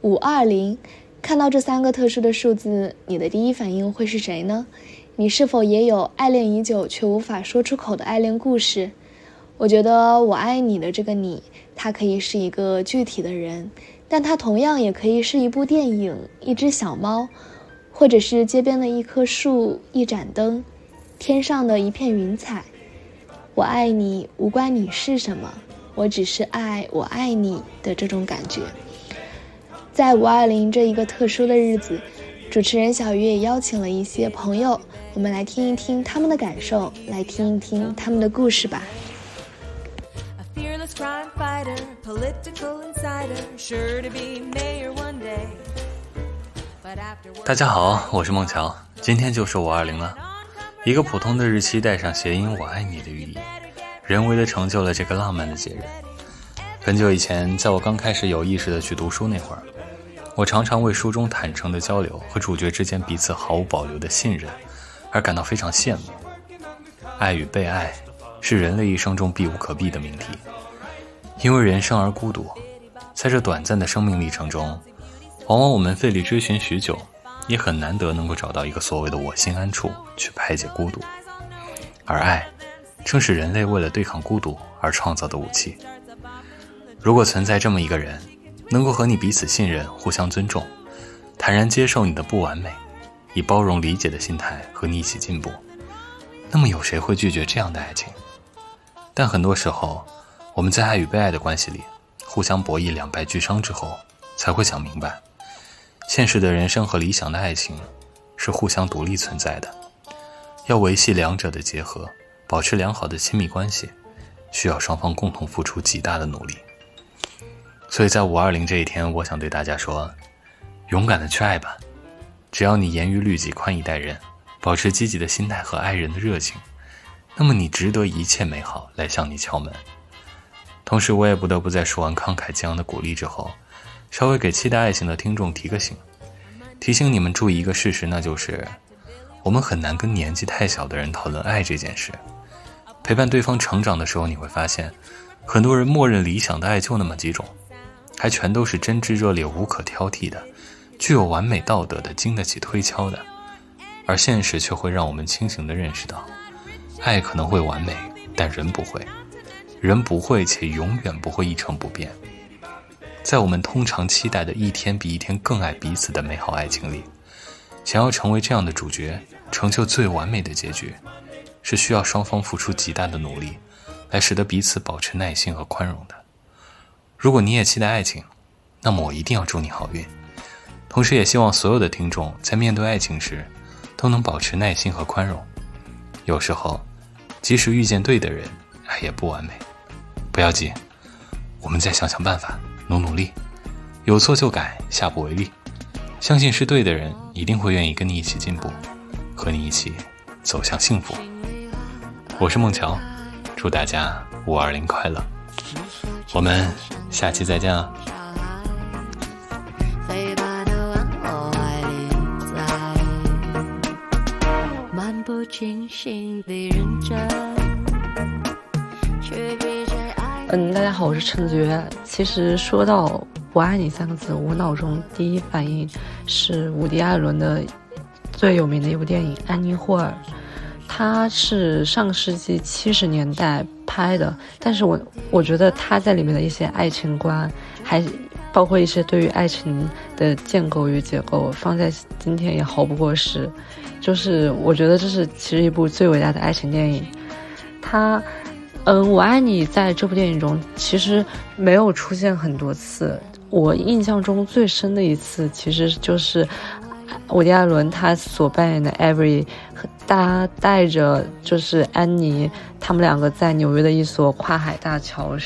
五二零，看到这三个特殊的数字，你的第一反应会是谁呢？你是否也有爱恋已久却无法说出口的爱恋故事？我觉得我爱你的这个你，它可以是一个具体的人，但它同样也可以是一部电影、一只小猫，或者是街边的一棵树、一盏灯、天上的一片云彩。我爱你，无关你是什么，我只是爱我爱你的这种感觉。在五二零这一个特殊的日子，主持人小鱼也邀请了一些朋友，我们来听一听他们的感受，来听一听他们的故事吧。大家好，我是孟乔，今天就是五二零了。一个普通的日期带上谐音“我爱你”的寓意，人为的成就了这个浪漫的节日。很久以前，在我刚开始有意识的去读书那会儿，我常常为书中坦诚的交流和主角之间彼此毫无保留的信任而感到非常羡慕。爱与被爱是人类一生中必无可避的命题，因为人生而孤独，在这短暂的生命历程中，往往我们费力追寻许久。也很难得能够找到一个所谓的我心安处去排解孤独，而爱，正是人类为了对抗孤独而创造的武器。如果存在这么一个人，能够和你彼此信任、互相尊重，坦然接受你的不完美，以包容理解的心态和你一起进步，那么有谁会拒绝这样的爱情？但很多时候，我们在爱与被爱的关系里，互相博弈两败俱伤之后，才会想明白。现实的人生和理想的爱情，是互相独立存在的。要维系两者的结合，保持良好的亲密关系，需要双方共同付出极大的努力。所以在五二零这一天，我想对大家说：勇敢的去爱吧！只要你严于律己、宽以待人，保持积极的心态和爱人的热情，那么你值得一切美好来向你敲门。同时，我也不得不在说完慷慨激昂的鼓励之后。稍微给期待爱情的听众提个醒，提醒你们注意一个事实，那就是我们很难跟年纪太小的人讨论爱这件事。陪伴对方成长的时候，你会发现，很多人默认理想的爱就那么几种，还全都是真挚热烈、无可挑剔的，具有完美道德的、经得起推敲的。而现实却会让我们清醒地认识到，爱可能会完美，但人不会，人不会且永远不会一成不变。在我们通常期待的一天比一天更爱彼此的美好爱情里，想要成为这样的主角，成就最完美的结局，是需要双方付出极大的努力，来使得彼此保持耐心和宽容的。如果你也期待爱情，那么我一定要祝你好运，同时也希望所有的听众在面对爱情时，都能保持耐心和宽容。有时候，即使遇见对的人，爱也不完美，不要急，我们再想想办法。努努力，有错就改，下不为例。相信是对的人，一定会愿意跟你一起进步，和你一起走向幸福。我是孟乔，祝大家五二零快乐，我们下期再见啊！嗯，大家好，我是陈子月。其实说到“我爱你”三个字，我脑中第一反应是伍迪·艾伦的最有名的一部电影《安妮·霍尔》，它是上世纪七十年代拍的，但是我我觉得他在里面的一些爱情观，还包括一些对于爱情的建构与结构，放在今天也毫不过时。就是我觉得这是其实一部最伟大的爱情电影，它。嗯，我爱你在这部电影中其实没有出现很多次。我印象中最深的一次，其实就是伍迪·艾伦他所扮演的 Every，大家带着就是安妮，他们两个在纽约的一所跨海大桥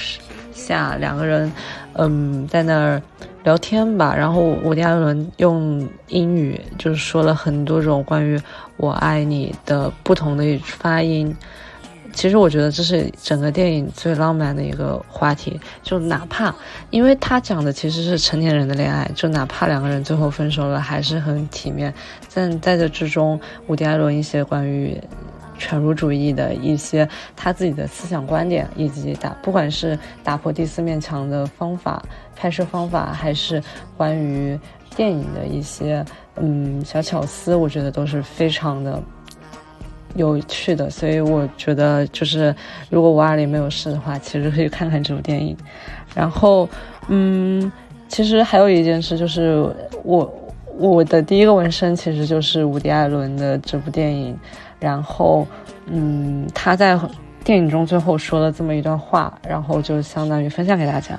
下，两个人嗯在那儿聊天吧。然后伍迪·艾伦用英语就是说了很多种关于我爱你的不同的发音。其实我觉得这是整个电影最浪漫的一个话题，就哪怕，因为他讲的其实是成年人的恋爱，就哪怕两个人最后分手了，还是很体面。但在这之中，伍迪·艾伦一些关于犬儒主义的一些他自己的思想观点，以及打不管是打破第四面墙的方法、拍摄方法，还是关于电影的一些嗯小巧思，我觉得都是非常的有趣的。所以我觉得，就是如果五二零没有事的话，其实可以看看这部电影。然后，嗯，其实还有一件事就是我。我的第一个纹身其实就是伍迪·艾伦的这部电影，然后，嗯，他在电影中最后说了这么一段话，然后就相当于分享给大家，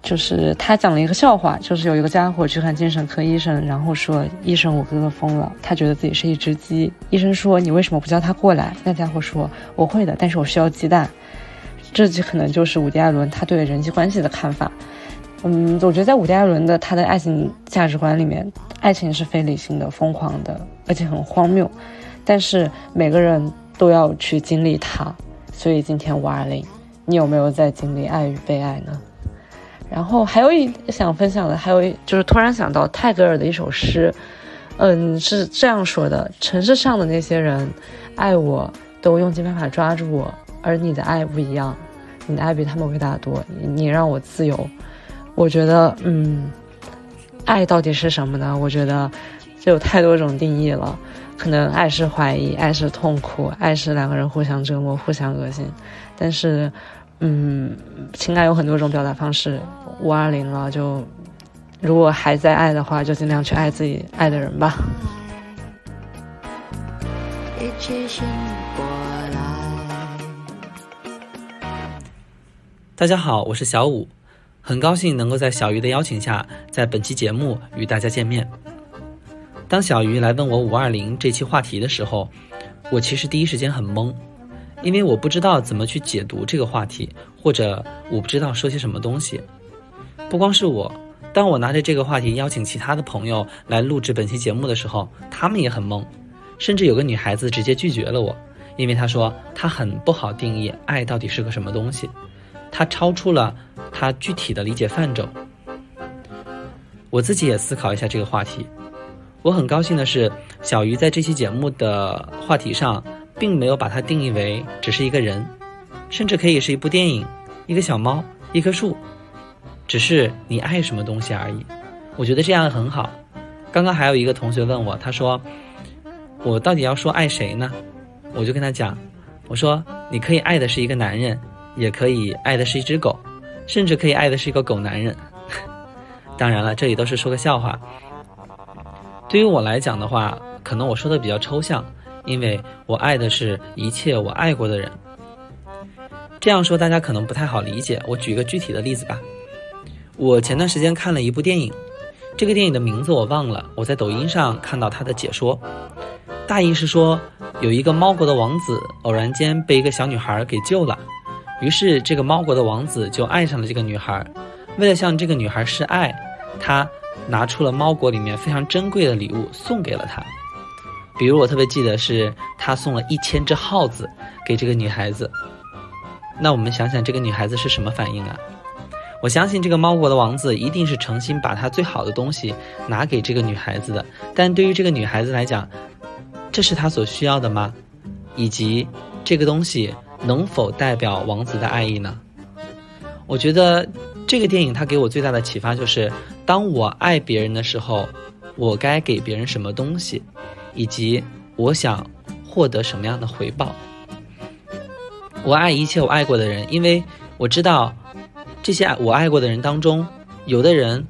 就是他讲了一个笑话，就是有一个家伙去看精神科医生，然后说：“医生，我哥哥疯了，他觉得自己是一只鸡。”医生说：“你为什么不叫他过来？”那家伙说：“我会的，但是我需要鸡蛋。”这就可能就是伍迪·艾伦他对人际关系的看法。嗯，我觉得在伍迪·艾伦的他的爱情价值观里面，爱情是非理性的、疯狂的，而且很荒谬。但是每个人都要去经历它。所以今天五二零，你有没有在经历爱与被爱呢？然后还有一想分享的，还有一就是突然想到泰戈尔的一首诗，嗯，是这样说的：城市上的那些人爱我，都用尽办法抓住我，而你的爱不一样，你的爱比他们伟大多，你让我自由。我觉得，嗯，爱到底是什么呢？我觉得，就有太多种定义了。可能爱是怀疑，爱是痛苦，爱是两个人互相折磨、互相恶心。但是，嗯，情感有很多种表达方式。五二零了，就如果还在爱的话，就尽量去爱自己爱的人吧。大家好，我是小五。很高兴能够在小鱼的邀请下，在本期节目与大家见面。当小鱼来问我五二零这期话题的时候，我其实第一时间很懵，因为我不知道怎么去解读这个话题，或者我不知道说些什么东西。不光是我，当我拿着这个话题邀请其他的朋友来录制本期节目的时候，他们也很懵，甚至有个女孩子直接拒绝了我，因为她说她很不好定义爱到底是个什么东西。它超出了他具体的理解范畴。我自己也思考一下这个话题。我很高兴的是，小鱼在这期节目的话题上，并没有把它定义为只是一个人，甚至可以是一部电影、一个小猫、一棵树，只是你爱什么东西而已。我觉得这样很好。刚刚还有一个同学问我，他说：“我到底要说爱谁呢？”我就跟他讲：“我说你可以爱的是一个男人。”也可以爱的是一只狗，甚至可以爱的是一个狗男人。当然了，这里都是说个笑话。对于我来讲的话，可能我说的比较抽象，因为我爱的是一切我爱过的人。这样说大家可能不太好理解。我举一个具体的例子吧。我前段时间看了一部电影，这个电影的名字我忘了。我在抖音上看到它的解说，大意是说有一个猫国的王子偶然间被一个小女孩给救了。于是，这个猫国的王子就爱上了这个女孩。为了向这个女孩示爱，他拿出了猫国里面非常珍贵的礼物送给了她。比如，我特别记得是他送了一千只耗子给这个女孩子。那我们想想，这个女孩子是什么反应啊？我相信这个猫国的王子一定是诚心把他最好的东西拿给这个女孩子的。但对于这个女孩子来讲，这是她所需要的吗？以及这个东西？能否代表王子的爱意呢？我觉得这个电影它给我最大的启发就是，当我爱别人的时候，我该给别人什么东西，以及我想获得什么样的回报。我爱一切我爱过的人，因为我知道这些我爱过的人当中，有的人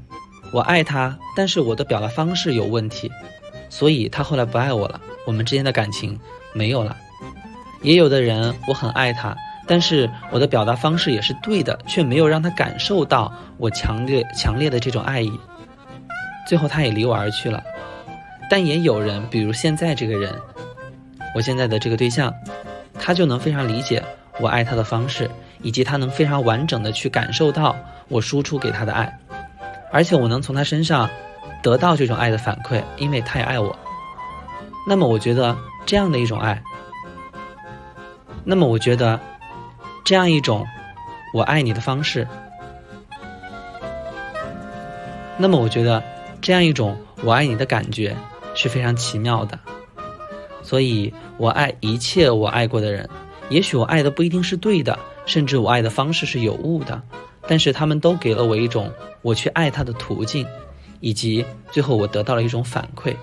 我爱他，但是我的表达方式有问题，所以他后来不爱我了，我们之间的感情没有了。也有的人，我很爱他，但是我的表达方式也是对的，却没有让他感受到我强烈强烈的这种爱意，最后他也离我而去了。但也有人，比如现在这个人，我现在的这个对象，他就能非常理解我爱他的方式，以及他能非常完整的去感受到我输出给他的爱，而且我能从他身上得到这种爱的反馈，因为他也爱我。那么我觉得这样的一种爱。那么我觉得，这样一种我爱你的方式，那么我觉得这样一种我爱你的感觉是非常奇妙的。所以我爱一切我爱过的人。也许我爱的不一定是对的，甚至我爱的方式是有误的，但是他们都给了我一种我去爱他的途径，以及最后我得到了一种反馈。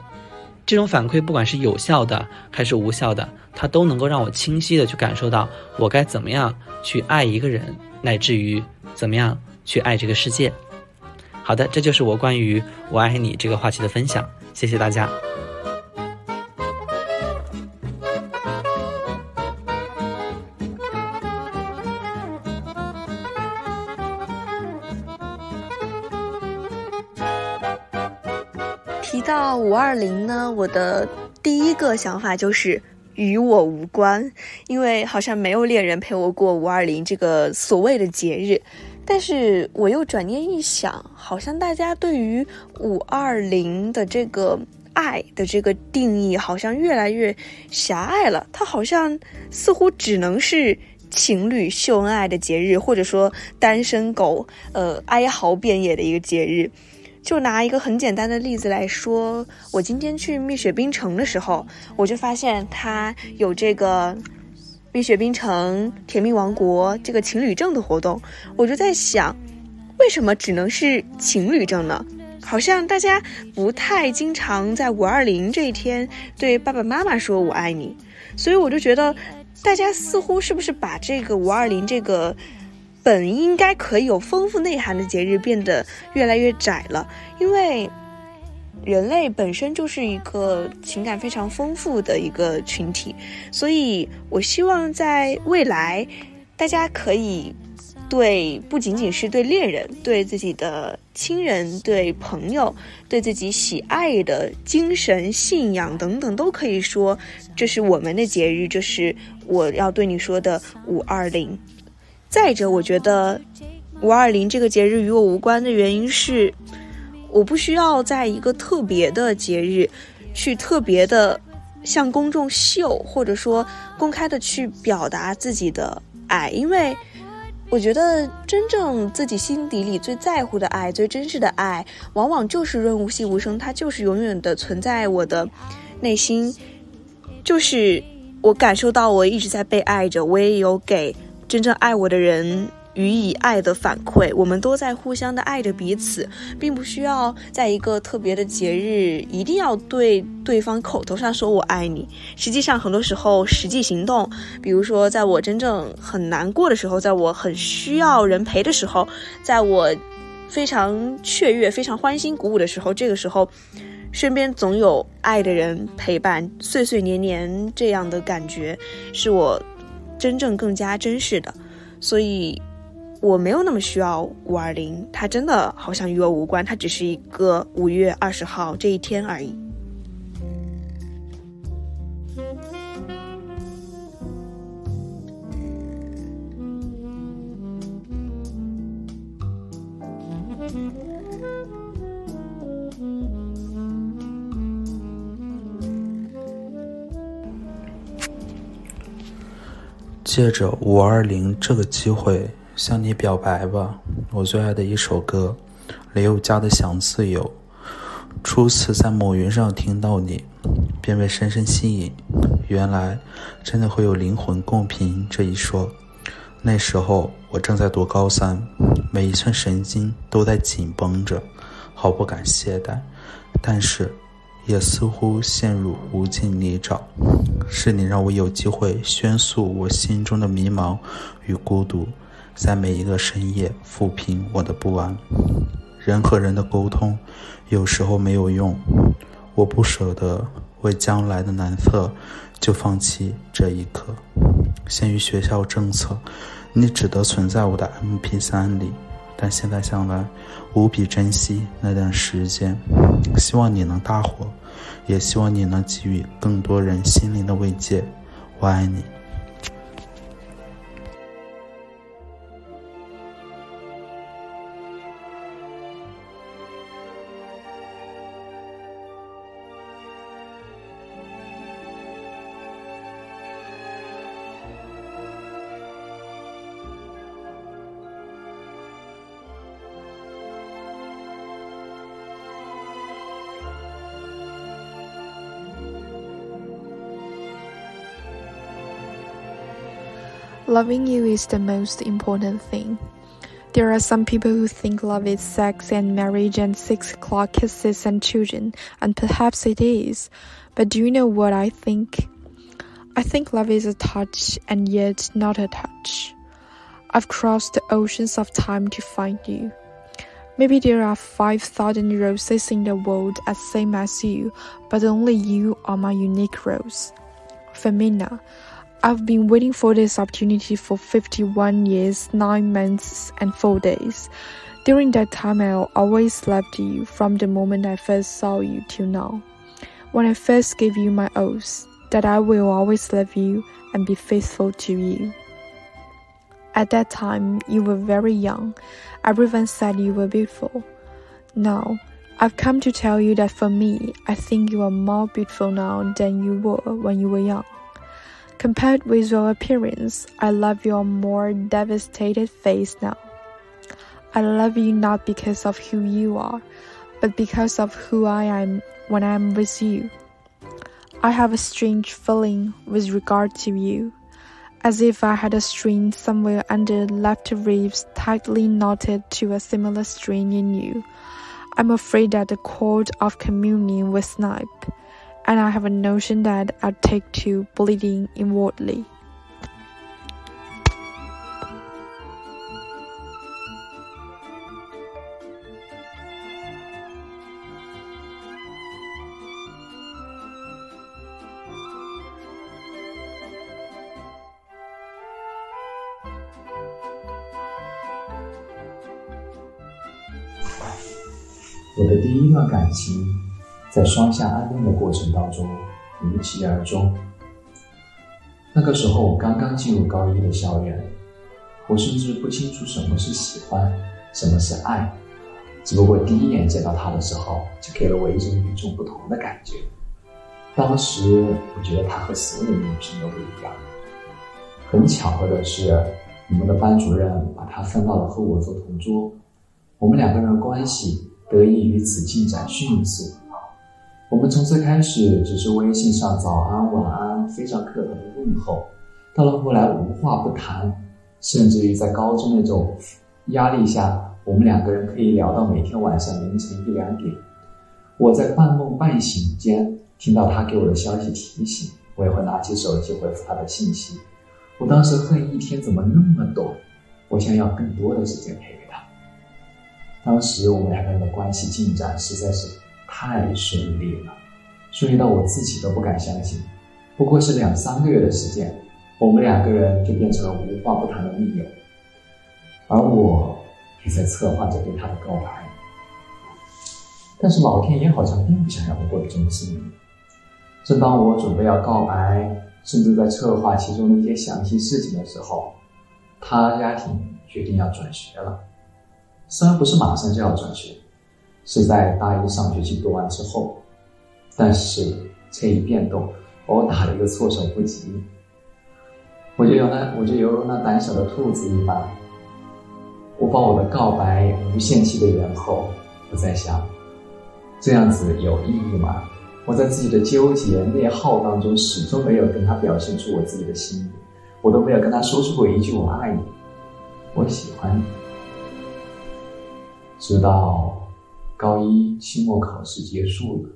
这种反馈不管是有效的还是无效的，它都能够让我清晰的去感受到我该怎么样去爱一个人，乃至于怎么样去爱这个世界。好的，这就是我关于我爱你这个话题的分享，谢谢大家。提到五二零呢，我的第一个想法就是与我无关，因为好像没有恋人陪我过五二零这个所谓的节日。但是我又转念一想，好像大家对于五二零的这个爱的这个定义，好像越来越狭隘了。它好像似乎只能是情侣秀恩爱的节日，或者说单身狗呃哀嚎遍野的一个节日。就拿一个很简单的例子来说，我今天去蜜雪冰城的时候，我就发现它有这个蜜雪冰城甜蜜王国这个情侣证的活动，我就在想，为什么只能是情侣证呢？好像大家不太经常在五二零这一天对爸爸妈妈说我爱你，所以我就觉得，大家似乎是不是把这个五二零这个。本应该可以有丰富内涵的节日变得越来越窄了，因为人类本身就是一个情感非常丰富的一个群体，所以我希望在未来，大家可以对不仅仅是对恋人、对自己的亲人、对朋友、对自己喜爱的精神信仰等等，都可以说这是我们的节日，这是我要对你说的五二零。再者，我觉得五二零这个节日与我无关的原因是，我不需要在一个特别的节日去特别的向公众秀，或者说公开的去表达自己的爱，因为我觉得真正自己心底里最在乎的爱、最真实的爱，往往就是润物细无声，它就是永远的存在我的内心，就是我感受到我一直在被爱着，我也有给。真正爱我的人予以爱的反馈，我们都在互相的爱着彼此，并不需要在一个特别的节日一定要对对方口头上说我爱你。实际上，很多时候实际行动，比如说在我真正很难过的时候，在我很需要人陪的时候，在我非常雀跃、非常欢欣鼓舞的时候，这个时候身边总有爱的人陪伴，岁岁年年这样的感觉是我。真正更加珍视的，所以我没有那么需要五二零，它真的好像与我无关，它只是一个五月二十号这一天而已。借着五二零这个机会向你表白吧，我最爱的一首歌，雷友家的《想自由》。初次在某云上听到你，便被深深吸引。原来真的会有灵魂共频这一说。那时候我正在读高三，每一寸神经都在紧绷着，毫不敢懈怠。但是。也似乎陷入无尽泥沼，是你让我有机会宣诉我心中的迷茫与孤独，在每一个深夜抚平我的不安。人和人的沟通有时候没有用，我不舍得为将来的难测就放弃这一刻。限于学校政策，你只得存在我的 MP3 里。但现在想来，无比珍惜那段时间。希望你能大火，也希望你能给予更多人心灵的慰藉。我爱你。Loving you is the most important thing. There are some people who think love is sex and marriage and six o'clock kisses and children, and perhaps it is. But do you know what I think? I think love is a touch and yet not a touch. I've crossed the oceans of time to find you. Maybe there are 5,000 roses in the world as same as you, but only you are my unique rose. Femina, I've been waiting for this opportunity for 51 years, 9 months, and 4 days. During that time, I always loved you from the moment I first saw you till now. When I first gave you my oath that I will always love you and be faithful to you. At that time, you were very young. Everyone said you were beautiful. Now, I've come to tell you that for me, I think you are more beautiful now than you were when you were young. Compared with your appearance, I love your more devastated face now. I love you not because of who you are, but because of who I am when I am with you. I have a strange feeling with regard to you as if I had a string somewhere under left ribs tightly knotted to a similar string in you. I'm afraid that the cord of communion will snap, and I have a notion that I'll take to bleeding inwardly. 在双向暗恋的过程当中无疾而终。那个时候我刚刚进入高一的校园，我甚至不清楚什么是喜欢，什么是爱。只不过第一眼见到他的时候，就给了我一种与众不同的感觉。当时我觉得他和所有的女生都不一样。很巧合的是，我们的班主任把他分到了和我做同桌，我们两个人的关系。得益于此进展迅速，我们从最开始只是微信上早安晚安非常客套的问候，到了后来无话不谈，甚至于在高中那种压力下，我们两个人可以聊到每天晚上凌晨一两点。我在半梦半醒间听到他给我的消息提醒，我也会拿起手机回复他的信息。我当时恨一天怎么那么短，我想要更多的时间陪陪他。当时我们两个人的关系进展实在是太顺利了，顺利到我自己都不敢相信。不过是两三个月的时间，我们两个人就变成了无话不谈的密友，而我也在策划着对他的告白。但是老天爷好像并不想让我过得这么顺利。正当我准备要告白，甚至在策划其中的一些详细事情的时候，他家庭决定要转学了。虽然不是马上就要转学，是在大一上学期读完之后，但是这一变动把我打了一个措手不及。我就有那我就犹如那胆小的兔子一般，我把我的告白无限期的延后。我在想，这样子有意义吗？我在自己的纠结内耗当中，始终没有跟他表现出我自己的心意，我都没有跟他说出过一句“我爱你”，我喜欢你。直到高一期末考试结束了，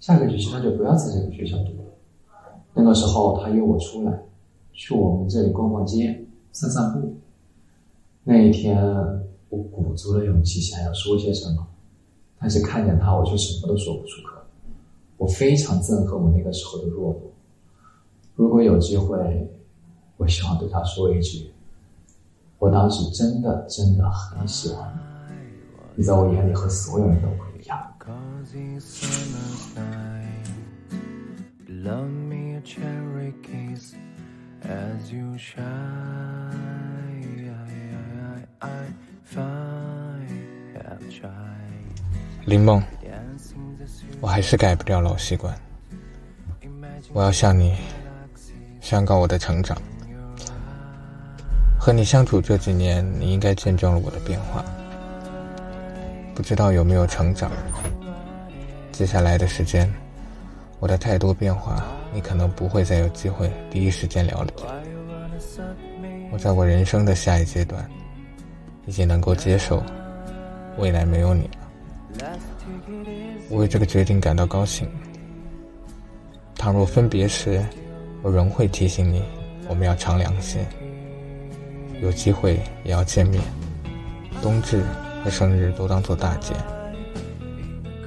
下个学期他就不要在这个学校读了。那个时候他约我出来，去我们这里逛逛街、散散步。那一天我鼓足了勇气想要说些什么，但是看见他我却什么都说不出口。我非常憎恨我那个时候的弱弱。如果有机会，我希望对他说一句：我当时真的真的很喜欢你。你在我眼里和所有人都不一样。林梦，我还是改不掉老习惯。我要向你宣告我的成长。和你相处这几年，你应该见证了我的变化。不知道有没有成长？接下来的时间，我的太多变化，你可能不会再有机会第一时间了解。我在我人生的下一阶段，已经能够接受未来没有你了。我为这个决定感到高兴。倘若分别时，我仍会提醒你，我们要常联系，有机会也要见面。冬至和生日都当做大节。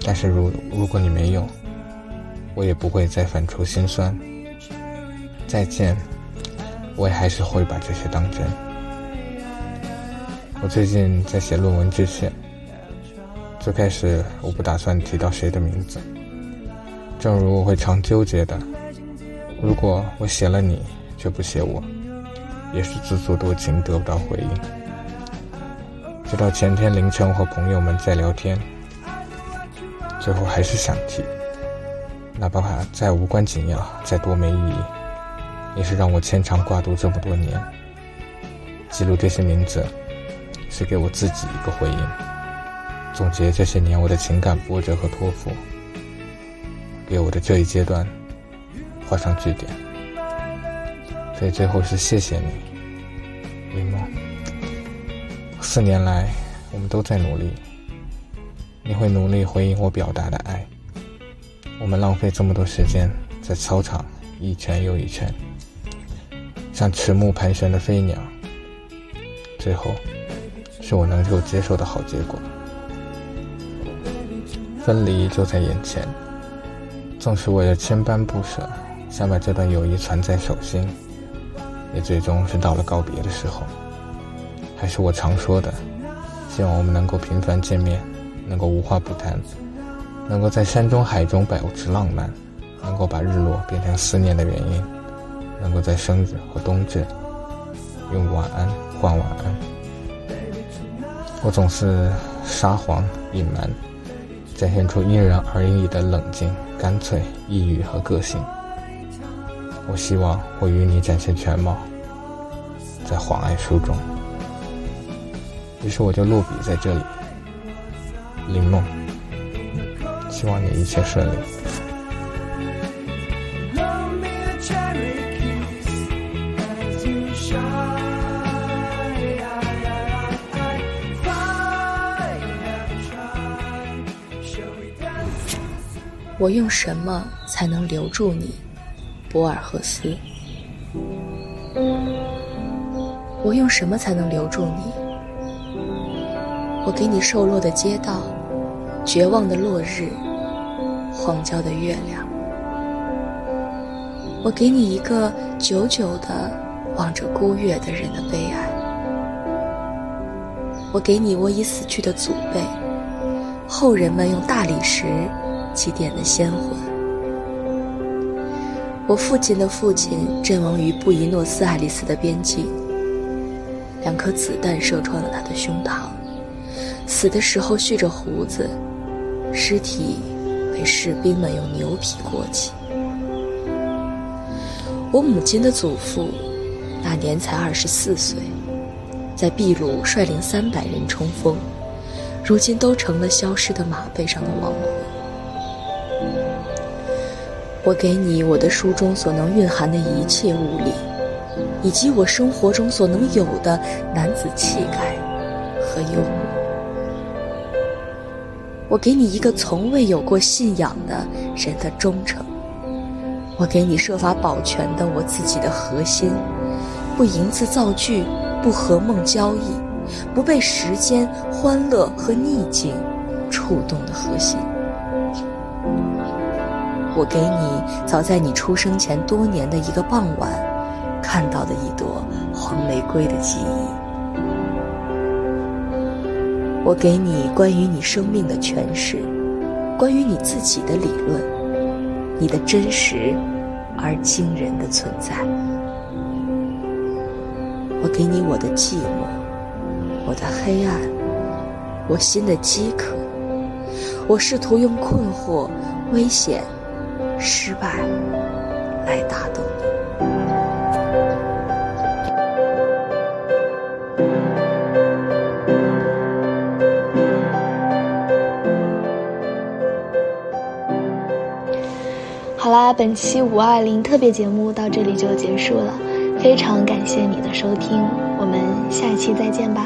但是如如果你没有，我也不会再反出心酸。再见，我也还是会把这些当真。我最近在写论文致谢，最开始我不打算提到谁的名字。正如我会常纠结的，如果我写了你却不写我，也是自作多情得不到回应。直到前天凌晨和朋友们在聊天，最后还是想提，哪怕再无关紧要，再多没意义，也是让我牵肠挂肚这么多年。记录这些名字，是给我自己一个回应，总结这些年我的情感波折和托付。给我的这一阶段画上句点，所以最后是谢谢你，林梦。四年来，我们都在努力，你会努力回应我表达的爱。我们浪费这么多时间在操场一圈又一圈，像迟暮盘旋的飞鸟。最后，是我能够接受的好结果。分离就在眼前。纵使我有千般不舍，想把这段友谊存在手心，也最终是到了告别的时候。还是我常说的，希望我们能够频繁见面，能够无话不谈，能够在山中海中保持浪漫，能够把日落变成思念的原因，能够在生日和冬至用晚安换晚安。我总是撒谎隐瞒。展现出因人而异的冷静、干脆、抑郁和个性。我希望我与你展现全貌，在谎爱书中。于是我就落笔在这里，林梦。希望你一切顺利。我用什么才能留住你，博尔赫斯？我用什么才能留住你？我给你瘦落的街道，绝望的落日，荒郊的月亮。我给你一个久久的望着孤月的人的悲哀。我给你我已死去的祖辈，后人们用大理石。祭奠的先魂。我父亲的父亲阵亡于布宜诺斯艾利斯的边境，两颗子弹射穿了他的胸膛，死的时候蓄着胡子，尸体被士兵们用牛皮裹起。我母亲的祖父那年才二十四岁，在秘鲁率领三百人冲锋，如今都成了消失的马背上的亡魂。我给你我的书中所能蕴含的一切物力，以及我生活中所能有的男子气概和幽默。我给你一个从未有过信仰的人的忠诚。我给你设法保全的我自己的核心，不营字造句，不和梦交易，不被时间、欢乐和逆境触动的核心。我给你早在你出生前多年的一个傍晚，看到的一朵黄玫瑰的记忆。我给你关于你生命的诠释，关于你自己的理论，你的真实而惊人的存在。我给你我的寂寞，我的黑暗，我心的饥渴。我试图用困惑、危险。失败来打动本期五二零特别节目到这里就结束了非常感谢你的收听我们下期再见吧。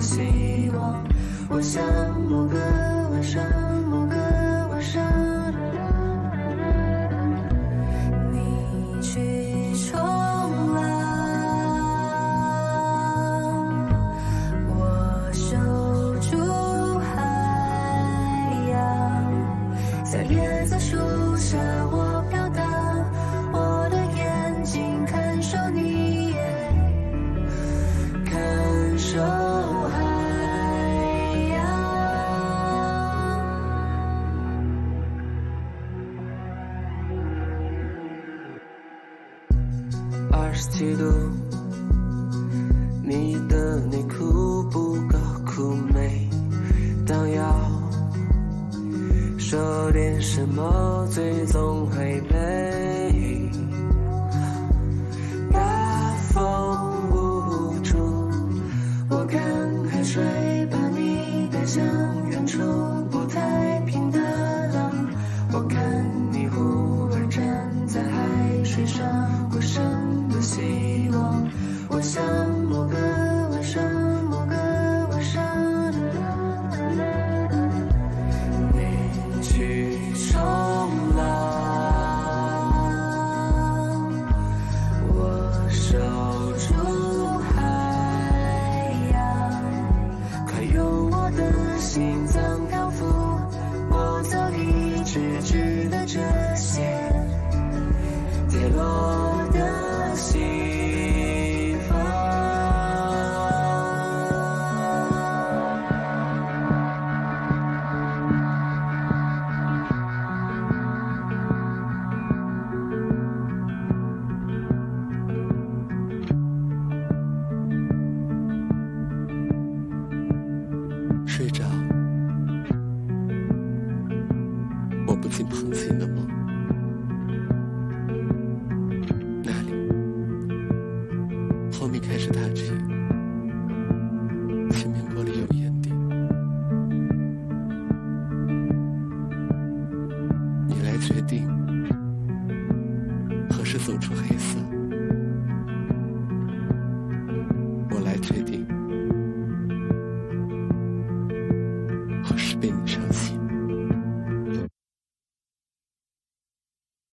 希望。我想某个晚上某个晚上。